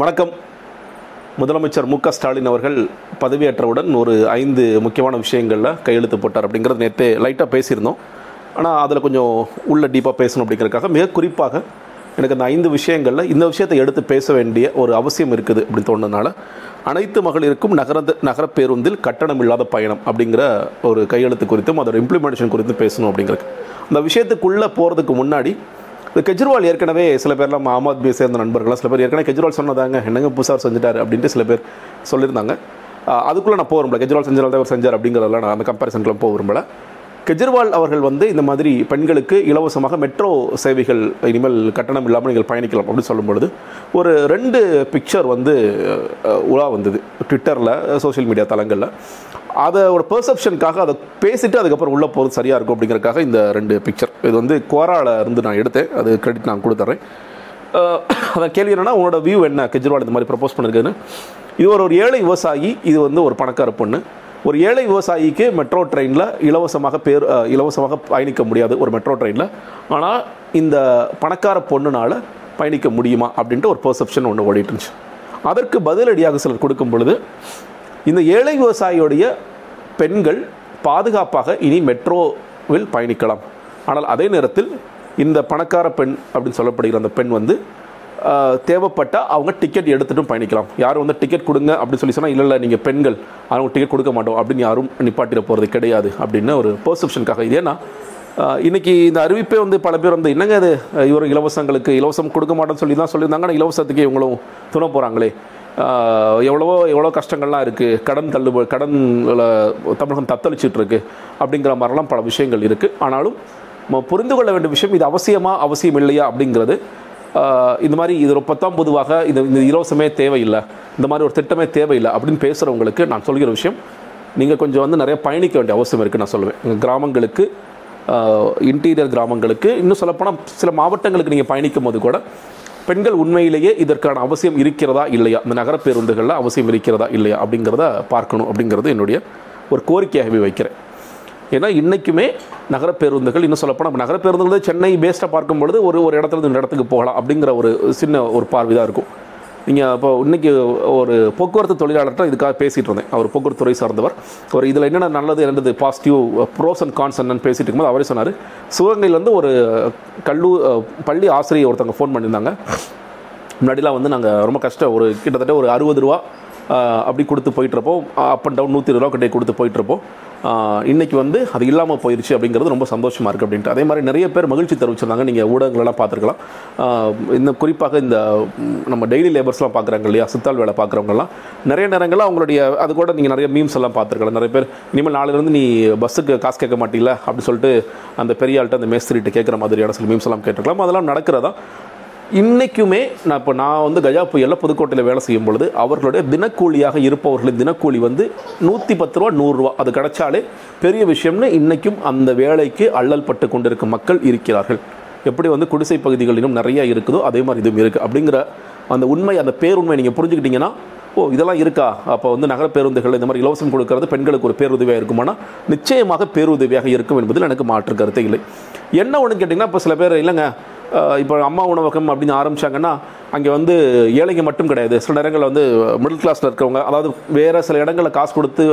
வணக்கம். முதலமைச்சர் மு க ஸ்டாலின் அவர்கள் பதவியேற்றவுடன் ஒரு ஐந்து முக்கியமான விஷயங்களில் கையெழுத்து போட்டார் அப்படிங்கிறது நேற்று லைட்டாக பேசியிருந்தோம். ஆனால் அதில் கொஞ்சம் உள்ள டீப்பாக பேசணும் அப்படிங்கிறதுக்காக மிக குறிப்பாக எனக்கு அந்த ஐந்து விஷயங்களில் இந்த விஷயத்தை எடுத்து பேச வேண்டிய ஒரு அவசியம் இருக்குது அப்படின்னு தோணுனதுனால அனைத்து மகளிருக்கும் நகர நகர பேருந்தில் கட்டணம் இல்லாத பயணம் அப்படிங்கிற ஒரு கையெழுத்து குறித்தும் அதோட இம்ப்ளிமெண்டேஷன் குறித்தும் பேசணும் அப்படிங்கிறது அந்த விஷயத்துக்குள்ளே போகிறதுக்கு முன்னாடி இந்த கெஜ்ரிவால் ஏற்கனவே சில பேர்லாம் ஆம் ஆத்மியை சேர்ந்த நண்பர்கள்லாம் சில பேர் ஏற்கனவே கெஜ்ரிவால் சொன்னதாங்க என்னங்க புதுசார் செஞ்சுட்டாரு அப்படின்ட்டு சில பேர் சொல்லியிருந்தாங்க. அதுக்குள்ளே நான் போக விரும்பல. கெஜ்ரிவால் செஞ்சால் தான் அவர் செஞ்சார் அப்படிங்கிறதெல்லாம் நான் அந்த கம்பேரிசன்லாம் போக விரும்பல. கெஜ்ரிவால் அவர்கள் வந்து இந்த மாதிரி பெண்களுக்கு இலவசமாக மெட்ரோ சேவைகள் இனிமேல் கட்டணம் இல்லாமல் நீங்கள் பயணிக்கலாம் அப்படின்னு சொல்லும்பொழுது ஒரு ரெண்டு பிக்சர் வந்து உலா வந்தது. ட்விட்டரில் சோஷியல் மீடியா தளங்களில். அதோட பெர்செப்ஷனுக்காக அதை பேசிவிட்டு அதுக்கப்புறம் உள்ளே போகிறது சரியாக இருக்கும் அப்படிங்கிறக்காக இந்த ரெண்டு பிக்சர் இது வந்து கோராவில் இருந்து நான் எடுத்தேன். அது கிரெடிட் நான் கொடுத்துட்றேன் அதை அதான் கேள்வி என்னென்னா உன்னோட வியூ என்ன? கெஜ்ரிவால் இந்த மாதிரி ப்ரப்போஸ் பண்ணிருக்குன்னு இது ஒரு ஒரு ஏழை விவசாயி இது வந்து ஒரு பணக்கார பொண்ணு. ஒரு ஏழை விவசாயிக்கு மெட்ரோ ட்ரெயினில் இலவசமாக பேர் இலவசமாக பயணிக்க முடியாது ஒரு மெட்ரோ ட்ரெயினில். ஆனால் இந்த பணக்கார பொண்ணுனால் பயணிக்க முடியுமா அப்படின்ட்டு ஒரு பெர்செப்ஷன் ஒன்று ஓடிட்டு இருந்துச்சு. அதற்கு பதிலடியாக சிலர் கொடுக்கும் பொழுது இந்த ஏழை விவசாயியுடைய பெண்கள் பாதுகாப்பாக இனி மெட்ரோவில் பயணிக்கலாம். ஆனால் அதே நேரத்தில் இந்த பணக்கார பெண் அப்படின்னு சொல்லப்படுகிற அந்த பெண் வந்து தேவைப்பட்டால் அவங்க டிக்கெட் எடுத்துகிட்டும் பயணிக்கலாம். யாரும் வந்து டிக்கெட் கொடுங்க அப்படின்னு சொல்லி சொன்னால் இல்லை இல்லை நீங்கள் பெண்கள் அவங்க டிக்கெட் கொடுக்க மாட்டோம் அப்படின்னு யாரும் நிப்பாட்டிட போகிறது கிடையாது அப்படின்னு ஒரு பெர்செப்ஷனுக்காக இது ஏன்னா இன்றைக்கி இந்த அறிவிப்பே வந்து பல பேர் வந்து என்னங்க அது இவர் இலவசங்களுக்கு இலவசம் கொடுக்க மாட்டோம்னு சொல்லி தான் சொல்லியிருந்தாங்க. ஆனால் இலவசத்துக்கு இவங்களும் துணை போகிறாங்களே எவ்வளவோ எவ்வளோ கஷ்டங்கள்லாம் இருக்குது கடன் தள்ளுப கடன் தமிழகம் தத்தளிச்சிட்டு இருக்கு அப்படிங்கிற மாதிரிலாம் பல விஷயங்கள் இருக்குது ஆனாலும் நம்ம புரிந்து கொள்ள வேண்டிய விஷயம் இது அவசியமாக அவசியம் இல்லையா அப்படிங்கிறது இந்த மாதிரி இது ஒரு பத்தாம் பொதுவாக இது இந்த இலவசமே தேவையில்லை. இந்த மாதிரி ஒரு திட்டமே தேவையில்லை அப்படின்னு பேசுகிறவங்களுக்கு நான் சொல்கிற விஷயம் நீங்கள் கொஞ்சம் வந்து நிறைய பயணிக்க வேண்டிய அவசியம் இருக்குது நான் சொல்லுவேன். எங்கள் கிராமங்களுக்கு இன்டீரியர் கிராமங்களுக்கு இன்னும் சொல்லப்போனால் சில மாவட்டங்களுக்கு நீங்கள் பயணிக்கும் போது கூட பெண்கள் உண்மையிலேயே இதற்கான அவசியம் இருக்கிறதா இல்லையா? இந்த நகர பேருந்துகளில் அவசியம் இருக்கிறதா இல்லையா அப்படிங்கிறத பார்க்கணும் அப்படிங்கிறது என்னுடைய ஒரு கோரிக்கையாகவே வைக்கிறேன். ஏன்னா இன்றைக்குமே நகர பேருந்துகள் இன்னும் சொல்லப்போனால் நம்ம நகர பேருந்துகள் சென்னை பேஸ்டாக பார்க்கும் பொழுது ஒரு ஒரு இடத்துல இருந்து இந்த இடத்துக்கு போகலாம் அப்படிங்கிற ஒரு சின்ன ஒரு பார்வை தான் இருக்கும். நீங்கள் இப்போ இன்னைக்கு ஒரு போக்குவரத்து தொழிலாளர்கிட்ட இதுக்காக பேசிகிட்டு இருந்தேன். அவர் போக்குவரத்து துறை சார்ந்தவர். ஒரு இதில் என்னென்ன நல்லது என்னது பாசிட்டிவ் ப்ரோஸ் அண்ட் கான்ஸ் என்னன்னு பேசிட்டு இருக்கும்போது அவரே சொன்னார். சிவகங்கையிலேருந்து ஒரு கல்லூ பள்ளி ஆசிரியர் ஒருத்தவங்க ஃபோன் பண்ணியிருந்தாங்க. முன்னாடிலாம் வந்து நாங்கள் ரொம்ப கஷ்டம். ஒரு கிட்டத்தட்ட ஒரு அறுபது ரூபா அப்படி கொடுத்து போயிட்டுருப்போ அப் அண்ட் டவுன் நூற்றி இருபது ரூபா கிட்டே கொடுத்து போயிட்டுருப்போம். இன்றைக்கி வந்து அது இல்லாமல் போயிடுச்சு அப்படிங்கிறது ரொம்ப சந்தோஷமாக இருக்குது அப்படின்ட்டு. அதே மாதிரி நிறைய பேர் மகிழ்ச்சி தெரிவிச்சிருந்தாங்க. நீங்கள் ஊடகங்களெல்லாம் பார்த்துருக்கலாம். இந்த குறிப்பாக இந்த நம்ம டெய்லி லேபர்ஸ்லாம் பார்க்குறாங்க இல்லையா? சித்தாள் வேலை பார்க்குறவங்கலாம். நிறைய நேரங்களில் அவங்களுடைய அது கூட நீங்கள் நிறைய மீம்ஸ் எல்லாம் பார்த்துருக்கலாம். நிறைய பேர் இனிமேல் நாளிலேருந்து நீ பஸ்ஸுக்கு காசு கேட்க மாட்டீங்களா அப்படின்னு சொல்லிட்டு அந்த பெரிய ஆள்கிட்ட அந்த மேஸ்திரிட்ட கேட்குற மாதிரியான சில மீம்ஸ் எல்லாம் கேட்டிருக்கலாம். அதெல்லாம் நடக்கிறதா? இன்றைக்குமே நான் இப்போ நான் வந்து கஜா புயலில் புதுக்கோட்டையில் வேலை செய்யும் பொழுது அவர்களுடைய தினக்கூலியாக இருப்பவர்களின் தினக்கூலி வந்து நூற்றி பத்து ரூபா நூறுரூவா அது கிடைச்சாலே பெரிய விஷயம்னு இன்றைக்கும் அந்த வேலைக்கு அல்லல் பட்டு கொண்டிருக்கும் மக்கள் இருக்கிறார்கள். எப்படி வந்து குடிசை பகுதிகளிலும் நிறையா இருக்குதோ அதே மாதிரி இதுவும் இருக்குது அப்படிங்கிற அந்த உண்மை அந்த பேருண்மை நீங்கள் புரிஞ்சுக்கிட்டீங்கன்னா ஓ இதெல்லாம் இருக்கா? அப்போ வந்து நகர பேருந்துகள் இந்த மாதிரி இலவசம் கொடுக்கறது பெண்களுக்கு ஒரு பேருதவியாக இருக்குமானா நிச்சயமாக பேருதவியாக இருக்கும் என்பதில் எனக்கு மாற்று கருத்தை இல்லை. என்ன ஒன்று கேட்டிங்கன்னா இப்போ சில பேர் இல்லைங்க இப்போ அம்மா உணவகம் அப்படின்னு ஆரம்பிச்சாங்கன்னா அங்கே வந்து ஏழைங்க மட்டும் கிடையாது. சில நேரங்களில் வந்து மிடில் கிளாஸில் இருக்கிறவங்க அதாவது வேறு சில இடங்களில் காசு கொடுத்து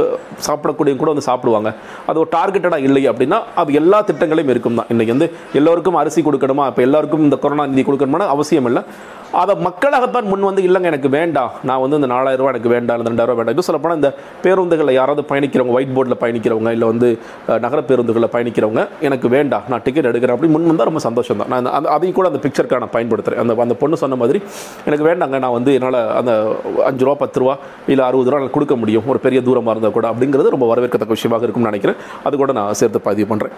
சாப்பிடக்கூடியவங்க கூட வந்து சாப்பிடுவாங்க. அது ஒரு டார்கெட்டடாக இல்லை அப்படின்னா அது எல்லா திட்டங்களையும் இருக்கும் தான். இன்றைக்கி வந்து எல்லோருக்கும் அரிசி கொடுக்கணுமா? இப்போ எல்லாருக்கும் இந்த கொரோனா நிதி கொடுக்கணுமான அவசியம் இல்லை. அதை மக்களாகத்தான் முன் வந்து இல்லைங்க எனக்கு வேண்டாம். நான் வந்து இந்த நாலாயிரம் ரூபா எனக்கு வேண்டாம் இல்லை ரெண்டாயிரம் வேண்டாம். இப்போ சொல்லப்போனால் இந்த பேருந்துகளில் யாராவது பயணிக்கிறவங்க ஒயிட் போர்டில் பயணிக்கிறவங்க இல்லை வந்து நகர பேருந்துகளில் பயணிக்கிறவங்க எனக்கு வேண்டாம் நான் டிக்கெட் எடுக்கிறேன் அப்படி முன் வந்தால் ரொம்ப சந்தோஷம் தான் நான் அந்த- அந்த அதையும் கூட அந்த பிக்சருக்காக நான் பயன்படுத்துகிறேன் அந்த அந்த பொண்ணு சொன்ன மாதிரி எனக்கு வேண்டாங்க நான் வந்து என்னால் அந்த அஞ்சு ரூபா பத்து ரூபா இல்லை அறுபது ரூபா நான் கொடுக்க முடியும். ஒரு பெரிய தூரமாக இருந்தால் கூட அப்படிங்கிறது ரொம்ப வரவேற்கத்தக்க விஷயமாக இருக்கும்னு நினைக்கிறேன். அது கூட நான் சேர்த்து பதிவு பண்ணுறேன்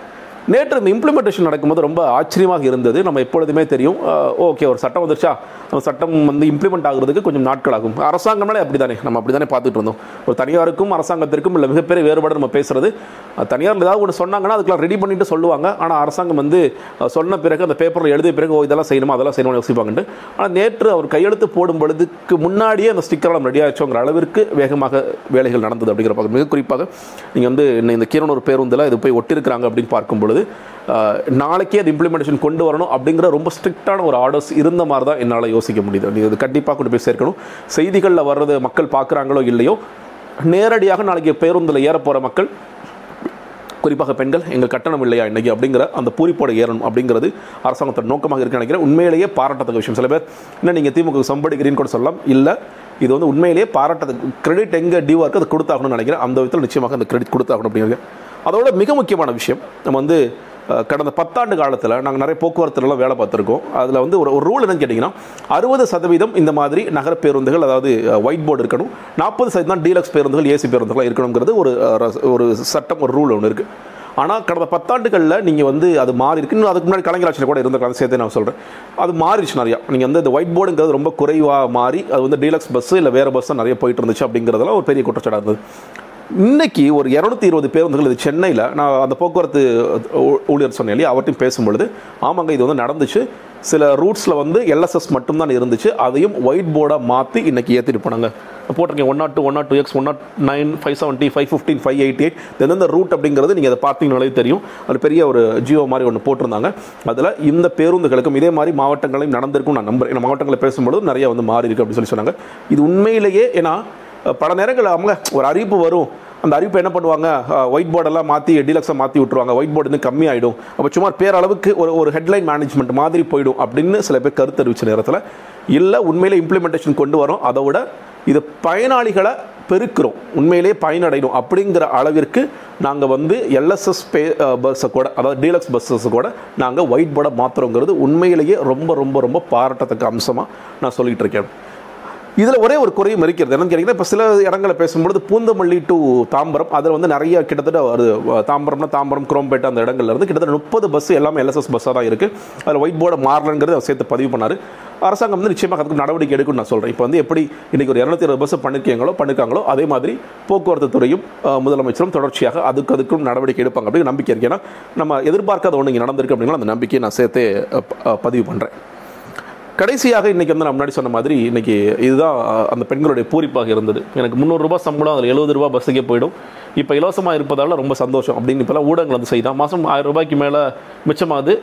நேற்று இந்த இம்ப்ளிமெண்டேஷன் நடக்கும்போது ரொம்ப ஆச்சரியமாக இருந்தது. நம்ம எப்பொழுதுமே தெரியும் ஓகே ஒரு சட்டம் வந்துருச்சா? அந்த சட்டம் வந்து இம்ப்ளிமெண்ட் ஆகுறதுக்கு கொஞ்சம் நாட்கள் ஆகும். அரசாங்கம்னாலே அப்படி தானே நம்ம அப்படி தானே பார்த்துட்டு இருந்தோம். ஒரு தனியாருக்கும் அரசாங்கத்திற்கும் இல்லை மிகப்பெரிய வேறுபாடு நம்ம பேசுறது. தனியார் ஏதாவது ஒன்று சொன்னாங்கன்னா அதுக்கெல்லாம் ரெடி பண்ணிட்டு சொல்லுவாங்க. ஆனால் அரசாங்கம் வந்து சொன்ன பிறகு அந்த பேப்பரில் எழுதிய பிறகு ஓ இதெல்லாம் செய்யணுமா? அதெல்லாம் செய்யணும்னு யோசிப்பாங்கன்ட்டு. ஆனால் நேற்று அவர் கையெழுத்து போடும் பொழுதுக்கு முன்னாடியே அந்த ஸ்டிக்கரெல்லாம் ரெடி ஆச்சோங்கிற அளவிற்கு வேகமாக வேலைகள் நடந்தது அப்படிங்கிற பார்க்க மிக குறிப்பாக நீங்கள் வந்து இந்த கீரனூர் பேருந்தில் இது போய் ஒட்டியிருக்கிறாங்க அப்படின்னு பார்க்கும் பொழுது பொழுது நாளைக்கே அது இம்ப்ளிமெண்டேஷன் கொண்டு வரணும் அப்படிங்கிற ரொம்ப ஸ்ட்ரிக்டான ஒரு ஆர்டர்ஸ் இருந்த மாதிரி தான் என்னால் யோசிக்க முடியுது. நீ அது கண்டிப்பாக கொண்டு போய் சேர்க்கணும். செய்திகளில் வர்றது மக்கள் பார்க்குறாங்களோ இல்லையோ நேரடியாக நாளைக்கு பேருந்தில் ஏற போகிற மக்கள் குறிப்பாக பெண்கள் எங்கள் கட்டணம் இல்லையா இன்னைக்கு அப்படிங்கிற அந்த பூரிப்போட ஏறணும் அப்படிங்கிறது அரசாங்கத்தோட நோக்கமாக இருக்கு நினைக்கிறேன். உண்மையிலேயே பாராட்டத்தக்க விஷயம். சில பேர் என்ன நீங்கள் திமுக சம்படிக்கிறீன்னு கூட சொல்லலாம்? இல்லை இது வந்து உண்மையிலேயே பாராட்டத்துக்கு கிரெடிட் எங்கே டியூவாக இருக்குது அதை கொடுத்தாகணும்னு நினைக்கிறேன். அந்த விதத்தில் நிச்சயமாக அந்த கிரெடிட் கொடுத்தாகணும் அப்படிங்கிறது அதோட மிக முக்கியமான விஷயம் நம்ம வந்து கடந்த பத்தாண்டு காலத்தில் நாங்கள் நிறைய போக்குவரத்துலலாம் வேலை பார்த்துருக்கோம். அதில் வந்து ஒரு ஒரு ரூல் என்னன்னு கேட்டிங்கன்னா அறுபது சதவீதம் இந்த மாதிரி நகர பேருந்துகள் அதாவது ஒயிட் போர்டு இருக்கணும். நாற்பது சதவீதம் டீலக்ஸ் பேருந்துகள் ஏசி பேருந்துகள் இருக்கணுங்கிறது ஒரு ஒரு சட்டம் ஒரு ரூல் ஒன்று இருக்குது ஆனால் கடந்த பத்தாண்டுகளில் நீங்கள் வந்து அது மாறி இருக்கு. இன்னும் அதுக்கு முன்னாடி கலைஞர் ஆட்சியில் கூட இருந்திருக்காங்க சேர்த்து நான் சொல்கிறேன் அது மாறிடுச்சு நிறையா. நீங்கள் வந்து இந்த ஒயிட் போர்டுங்கிறது ரொம்ப குறைவாக மாறி அது வந்து டீலக்ஸ் பஸ்ஸு இல்லை வேறு பஸ் தான் நிறைய போயிட்டு இருந்துச்சு அப்படிங்கிறதுலாம் ஒரு பெரிய குற்றச்சாட்டாக இருந்தது. இன்னைக்கு ஒரு இரநூத்தி இருபது பேருந்துகள் இது சென்னையில். நான் அந்த போக்குவரத்து ஊழியர் சொன்னேன் இல்லையா? அவர்கிட்டையும் பேசும்பொழுது ஆமாங்க இது வந்து நடந்துச்சு. சில ரூட்ஸில் வந்து எல்எஸ்எஸ் மட்டும்தான் இருந்துச்சு. அதையும் ஒயிட் போர்டாக மாற்றி இன்னைக்கு ஏற்றிட்டு போனாங்க. போட்டிருக்கீங்க one nought two one nought two X one nought nine five seventy five fifteen five eighty eight எந்தெந்த ரூட் அப்படிங்கிறது நீங்கள் அதை பார்த்தீங்கனாலே தெரியும். அது பெரிய ஒரு ஜியோ மாதிரி ஒன்று போட்டிருந்தாங்க. அதில் இந்த பேருந்துகளுக்கும் இதே மாதிரி மாவட்டங்களையும் நடந்திருக்கும். நான் நம்புறேன். ஏன்னா மாவட்டங்களை பேசும்பொழுது நிறைய வந்து மாறி இருக்குது அப்படின்னு சொல்லி சொன்னாங்க. இது உண்மையிலேயே ஏன்னா பல நேரங்களில் அவங்க ஒரு அறிவிப்பு வரும். அந்த அறிவிப்பு என்ன பண்ணுவாங்க? ஒயிட் போர்டெல்லாம் மாற்றி டீலக்ஸை மாற்றி விட்டுருவாங்க. ஒயிட் போர்டு வந்து கம்மி ஆகிடும் அப்போ சும்மா பேரளவுக்கு ஒரு ஒரு ஹெட்லைன் மேனேஜ்மெண்ட் மாதிரி போயிடும் அப்படின்னு சில பேர் கருத்து தெரிவிச்ச நேரத்தில் இல்லை உண்மையிலே இம்ப்ளிமெண்டேஷன் கொண்டு வரோம். அதை விட இது பயனாளிகளை பெருக்கிறோம். உண்மையிலேயே பயனடையணும் அப்படிங்கிற அளவிற்கு நாங்கள் வந்து எல்எஸ்எஸ் பே பஸ்ஸை கூட அதாவது டீலக்ஸ் பஸ்ஸஸ் கூட நாங்கள் ஒயிட் போர்டை மாற்றுறோங்கிறது உண்மையிலேயே ரொம்ப ரொம்ப ரொம்ப பாராட்டத்தக்க அம்சமாக நான் சொல்லிகிட்டு இருக்கேன். இதில் ஒரே ஒரு குறையும் இருக்கிறது என்னன்னு கேட்டிங்கன்னா இப்போ சில இடங்களை பேசும்பொழுது பூந்தமல்லி டு தாம்பரம் அதில் வந்து நிறைய கிட்டத்தட்ட ஒரு தாம்பரம்னா தாம்பரம் குரோம்பேட்டை அந்த இடங்கள்ல இருந்து கிட்டத்தட்ட முப்பது பஸ் எல்லாமே எல்எஸ்எஸ் பஸ்ஸாக தான் இருக்குது அதில் ஒயிட் போர்டை மாறலங்கிறது அவர் சேர்த்து பதிவு பண்ணார். அரசாங்கம் வந்து நிச்சயமாக அதுக்கு நடவடிக்கை எடுக்கும்னு நான் சொல்கிறேன் இப்போ வந்து எப்படி இன்னைக்கு ஒரு இரநூத்தி இருபது பஸ் பண்ணிருக்கீங்களோ பண்ணிருக்காங்களோ அதே மாதிரி போக்குவரத்து துறையும் முதலமைச்சரும் தொடர்ச்சியாக அதுக்கு அதுக்கும் நடவடிக்கை எடுப்பாங்க அப்படின்னு நம்பிக்கை இருக்கு. ஏன்னா நம்ம எதிர்பார்க்காத ஒன்று இங்கே நடந்திருக்கு அப்படிங்கிற அந்த நம்பிக்கையை நான் சேர்த்து பதிவு பண்ணுறேன் கடைசியாக இன்றைக்கி வந்து நான் முன்னாடி சொன்ன மாதிரி இன்றைக்கி இதுதான் அந்த பெண்களுடைய பூரிப்பாக இருந்தது. எனக்கு முந்நூறுரூபா சம்பளம் அதில் எழுபது ரூபா பஸ்ஸுக்கே போயிடும். இப்போ இலவசமாக இருப்பதால் ரொம்ப சந்தோஷம் அப்படின்னு இப்போலாம் ஊடகங்கள் வந்து செய்தான். மாதம் ஆயிரம் ரூபாய்க்கு மேலே மிச்சமாகுது.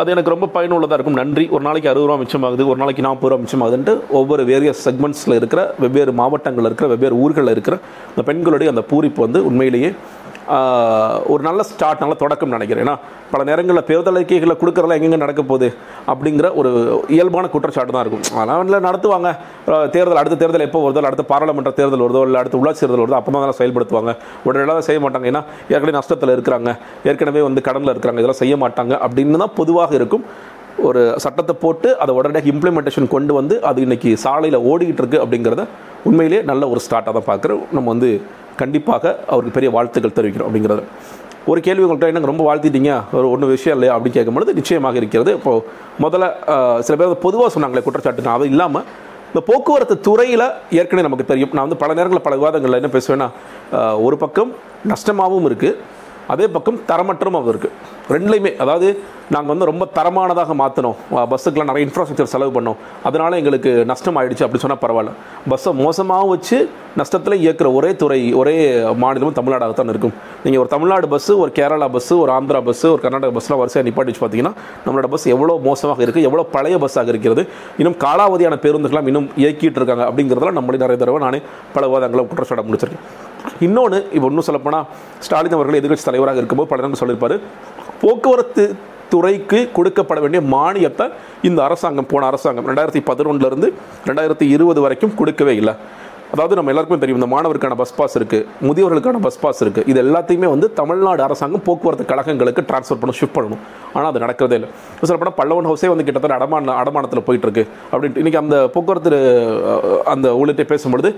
அது எனக்கு ரொம்ப பயனுள்ளதாக இருக்கும். நன்றி. ஒரு நாளைக்கு அறுபது ரூபா மிச்சமாகுது ஒரு நாளைக்கு நாற்பது ரூபா மிச்சமாகுதுன்ட்டு ஒவ்வொரு வேரியஸ் செக்மெண்ட்ஸில் இருக்கிற வெவ்வேறு மாவட்டங்களில் இருக்கிற வெவ்வேறு ஊர்களில் இருக்கிற அந்த பெண்களுடைய அந்த பூரிப்பு வந்து உண்மையிலேயே ஒரு நல்ல ஸ்டார்ட் நல்ல தொடக்கம் நினைக்கிறேன். ஏன்னா பல நேரங்களில் தேர்தல் கொடுக்குறதெல்லாம் எங்கெங்கே நடக்க போகுது அப்படிங்கிற ஒரு இயல்பான குற்றச்சாட்டு தான் இருக்கும். ஆனால் இல்லை நடத்துவாங்க. தேர்தல் அடுத்த தேர்தல் எப்போ வருதோ அடுத்த பாராளுமன்ற தேர்தல் வருதோ இல்லை அடுத்த உள்ளாட்சி தேர்தல் வருதோ அப்போ தான் செயல்படுத்துவாங்க. உடனே செய்ய மாட்டாங்க. ஏன்னா ஏற்கனவே நஷ்டத்தில் இருக்கிறாங்க. ஏற்கனவே வந்து கடனில் இருக்கிறாங்க. இதெல்லாம் செய்ய மாட்டாங்க அப்படின்னு தான் பொதுவாக இருக்கும். ஒரு சட்டத்தை போட்டு அதை உடனடியாக இம்ப்ளிமெண்டேஷன் கொண்டு வந்து அது இன்னைக்கு சாலையில் ஓடிக்கிட்டு இருக்குது அப்படிங்கிறத உண்மையிலேயே நல்ல ஒரு ஸ்டார்ட்டாக தான் பார்க்குறோம். நம்ம வந்து கண்டிப்பாக அவருக்கு பெரிய வாழ்த்துக்கள் தெரிவிக்கிறோம் அப்படிங்கிறது. ஒரு கேள்வி உங்கள்கிட்ட என்ன ரொம்ப வாழ்த்திட்டீங்க? ஒரு ஒன்றும் விஷயம் இல்லையா? அப்படின்னு கேட்கும்பொழுது நிச்சயமாக இருக்கிறது. இப்போது முதல்ல சில பேர் பொதுவாக சொன்னாங்களே குற்றச்சாட்டு அது இல்லாமல் இந்த போக்குவரத்து துறையில் ஏற்கனவே நமக்கு தெரியும். நான் வந்து பல நேரங்களில் பல விவாதங்களில் என்ன பேசுவேன்னா ஒரு பக்கம் நஷ்டமாகவும் இருக்குது அதே பக்கம் தரமற்றமும் இருக்குது ரெண்டுலையுமே அதாவது நாங்கள் வந்து ரொம்ப தரமானதாக மாற்றினோம் பஸ்ஸுக்கெலாம் நிறைய இன்ஃப்ராஸ்ட்ரக்சர் செலவு பண்ணோம். அதனால் எங்களுக்கு நஷ்டம் ஆயிடுச்சு அப்படி சொன்னால் பரவாயில்ல. பஸ்ஸை மோசமாகவும் வச்சு நஷ்டத்தில் இயக்குற ஒரே துறை ஒரே மாநிலமும் தமிழ்நாடாக தான் இருக்கும். நீங்கள் ஒரு தமிழ்நாடு பஸ்ஸு ஒரு கேரளா பஸ்ஸு ஒரு ஆந்திரா பஸ்ஸு ஒரு கர்நாடகா பஸ்லாம் வரிசையாக நிப்பாட்டி வச்சு பார்த்தீங்கன்னா நம்மளோட பஸ் எவ்வளோ மோசமாக இருக்குது எவ்வளோ பழைய பஸ்ஸாக இருக்கிறது இன்னும் காலாவதியான பேருந்துகள்லாம் இன்னும் இயக்கிட்டு இருக்காங்க அப்படிங்கிறதுலாம் நம்மளே நிறைய தடவை நானே பல விவாதங்களை குற்றச்சாட்டை முடிச்சிருக்கேன். இன்னொன்று இப்போ இன்னும் சொல்லப்போனால் ஸ்டாலின் அவர்கள் எதிர்க்கட்சி தலைவராக இருக்கும்போது பல நேரம் போக்குவரத்து துறைக்கு கொடுக்கப்பட வேண்டிய மானியத்தை இந்த அரசாங்கம் போன அரசாங்கம் ரெண்டாயிரத்தி பதினொன்றுலேருந்து ரெண்டாயிரத்தி இருபது வரைக்கும் கொடுக்கவே இல்லை. அதாவது நம்ம எல்லாருக்குமே தெரியும் இந்த மாணவருக்கான பஸ் பாஸ் இருக்குது முதியோர்களுக்கான பஸ் பாஸ் இருக்குது இது எல்லாத்தையுமே வந்து தமிழ்நாடு அரசாங்கம் போக்குவரத்து கழகங்களுக்கு ட்ரான்ஸ்ஃபர் பண்ண ஷிஃப்ட் பண்ணணும். ஆனால் அது நடக்கிறதே இல்லை. சொல்லப்போனால் பல்லவன் ஹவுஸே வந்து கிட்டத்தட்ட அடமான அடமானத்தில் போயிட்டுருக்கு. அப்படின்ட்டு இன்றைக்கி அந்த போக்குவரத்து அந்த ஊழியர்கிட்ட பேசும்பொழுது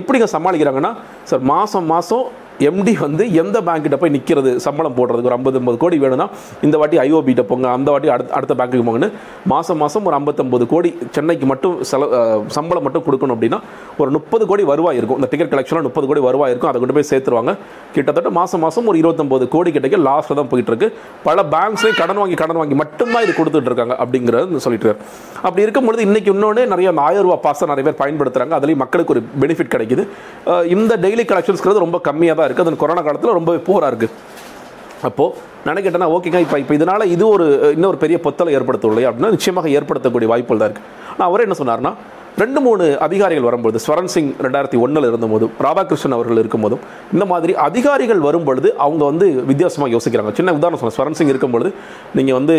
எப்படிங்க சமாளிக்கிறாங்கன்னா சார் மாதம் மாதம் எம்டி வந்து எந்த பேங்க்கிட்ட போய் நிற்கிறது சம்பளம் போடுறதுக்கு ஒரு ஐம்பது ஐம்பது கோடி வேணும்னா இந்த வாட்டி ஐஓபிகிட்ட போங்க அந்த வாட்டி அடுத்த அடுத்த பேங்க்குக்கு போங்கன்னு மாதம் மாதம் ஒரு ஐம்பத்தொம்பது கோடி சென்னைக்கு மட்டும் செல சம்பளம் மட்டும் கொடுக்கணும் அப்படின்னா ஒரு முப்பது கோடி வருவாய் இருக்கும் இந்த டிக்கெட் கலெக்ஷனில் முப்பது கோடி வருவாய் இருக்கும் அதை கொண்டு போய் சேர்த்துருவாங்க. கிட்டத்தட்ட மாதம் மாதம் ஒரு இருபத்தொம்பது கோடி கிட்டக்கு லாஸ்ட்டில் தான் போயிட்டு இருக்கு பல பேங்க்ஸ்லேயும் கடன் வாங்கி கடன் வாங்கி மட்டும்தான் இது கொடுத்துட்டு இருக்காங்க அப்படிங்கிறது சொல்லிட்டு இருக்காரு. அப்படி இருக்கும்பொழுது இன்றைக்கி இன்னொன்று நிறைய அந்த ஆயிரம் ரூபா பாஸை நிறைய பேர் பயன்படுத்துகிறாங்க அதுலேயும் மக்களுக்கு ஒரு பெனிஃபிட் கிடைக்குது. இந்த டெய்லி கலெக்ஷன்ஸ்கிறது ரொம்ப கம்மியாக தான் இருக்குது அது கொரோனா காலத்தில் ரொம்பவே புவராக இருக்குது அப்போது நினைக்கிட்டேன்னா ஓகேங்க இப்போ இப்போ இதனால் இது ஒரு இன்னொரு பெரிய பொத்தலை ஏற்படுத்தும் இல்லையா அப்படின்னா நிச்சயமாக ஏற்படுத்தக்கூடிய வாய்ப்புகள் தான் இருக்குது நான் அவரே என்ன சொன்னார்னா ரெண்டு மூணு அதிகாரிகள் வரும்பொழுது ஸ்வரன் சிங் ரெண்டாயிரத்தி ஒன்றில் இருந்தபோதும் ராதாகிருஷ்ணன் அவர்கள் இருக்கும்போதும் இந்த மாதிரி அதிகாரிகள் வரும்பொழுது அவங்க வந்து வித்தியாசமாக யோசிக்கிறாங்க. சின்ன உதாரணம் சொன்னேன் ஸ்வரன் சிங் இருக்கும்பொழுது நீங்கள் வந்து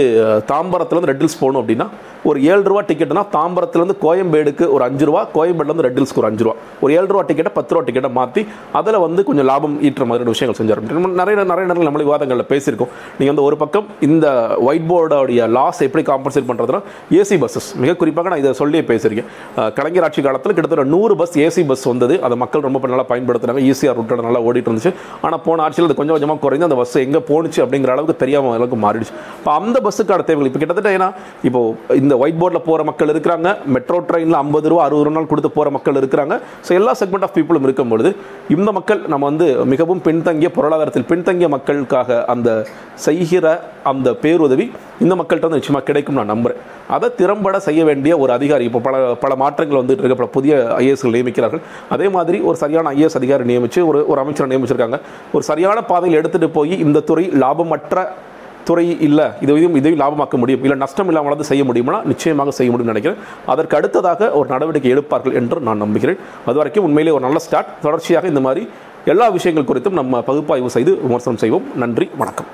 தாம்பரத்துலேருந்து ரெட் ஹில்ஸ் போகணும் அப்படின்னா ஒரு ஏழு ரூபா டிக்கெட்னா தாம்பரத்துலேருந்து கோயம்பேடுக்கு ஒரு அஞ்சு ரூபா கோயம்பேடுலேருந்து ரெட் ஹில்ஸ்க்கு ஒரு அஞ்சு ரூபா. ஒரு ஏழு ரூபா டிக்கெட்டை பத்து ரூபா டிக்கெட்டை மாற்றி அதில் வந்து கொஞ்சம் லாபம் ஈட்டுற மாதிரியான விஷயங்கள் செஞ்சார். நிறைய நிறைய நேரங்கள் நம்மளே விவாதங்களில் பேசியிருக்கோம். நீங்கள் வந்து ஒரு பக்கம் இந்த ஒயிட் போர்டோடைய லாஸ் எப்படி காம்பன்சேட் பண்ணுறதுனா ஏசி பஸ்ஸஸ் மிக குறிப்பாக நான் இதை சொல்லியே பேசியிருக்கேன். கலைஞர் ஆட்சி காலத்தில் கிட்டத்தட்ட நூறு பஸ் ஏசி பஸ் வந்தது. அதை மக்கள் ரொம்ப நல்லா பயன்படுத்துனாங்க. ஈஸியாக ரூட்டில் நல்லா ஓடிட்டு இருந்துச்சு. ஆனால் போன ஆட்சியில் அது கொஞ்சம் கொஞ்சமாக குறைந்து அந்த பஸ் எங்கே போணுச்சு அப்படிங்கிற அளவுக்கு தெரியாம அளவுக்கு மாறிடுச்சு. இப்போ அந்த பஸ்ஸுக்கான தேவைகள் இப்போ கிட்டத்தட்ட ஏன்னா இப்போ இந்த ஒயிட் போர்டில் போகிற மக்கள் இருக்கிறாங்க. மெட்ரோ ட்ரெயினில் ஐம்பது ரூபா அறுபது நாள் கொடுத்து போகிற மக்கள் இருக்கிறாங்க. ஸோ எல்லா செக்மெண்ட் ஆஃப் பீப்புளும் இருக்கும்பொழுது இந்த மக்கள் நம்ம வந்து மிகவும் பின்தங்கிய பொருளாதாரத்தில் பின்தங்கிய மக்களுக்காக அந்த செய்கிற அந்த பேருதவி இந்த மக்கள்கிட்ட வந்து நிச்சயமாக கிடைக்கும் நான் நம்புறேன். அதை திறம்பட செய்ய வேண்டிய ஒரு அதிகாரி இப்போ பல பல மாற்றங்கள் வந்துட்டு இருக்க. பல புதிய ஐஏஎஸ்கள் நியமிக்கிறார்கள். அதே மாதிரி ஒரு சரியான ஐஏஎஸ் அதிகாரி நியமித்து ஒரு ஒரு அமைச்சரை நியமிச்சிருக்காங்க. ஒரு சரியான பாதையில் எடுத்துகிட்டு போய் இந்த துறை லாபமற்ற துறை இல்லை. இதையும் இதையும் லாபமாக்க முடியும். இல்லை நஷ்டம் இல்லாமலாவது செய்ய முடியுமா நிச்சயமாக செய்ய முடியும்னு நினைக்கிறேன். அதற்கு அடுத்ததாக ஒரு நடவடிக்கை எடுப்பார்கள் என்று நான் நம்புகிறேன். அது வரைக்கும் உண்மையிலே ஒரு நல்ல ஸ்டார்ட் தொடர்ச்சியாக இந்த மாதிரி எல்லா விஷயங்கள் குறித்தும் நம்ம பகுப்பாய்வு செய்து விமர்சனம் செய்வோம். நன்றி வணக்கம்.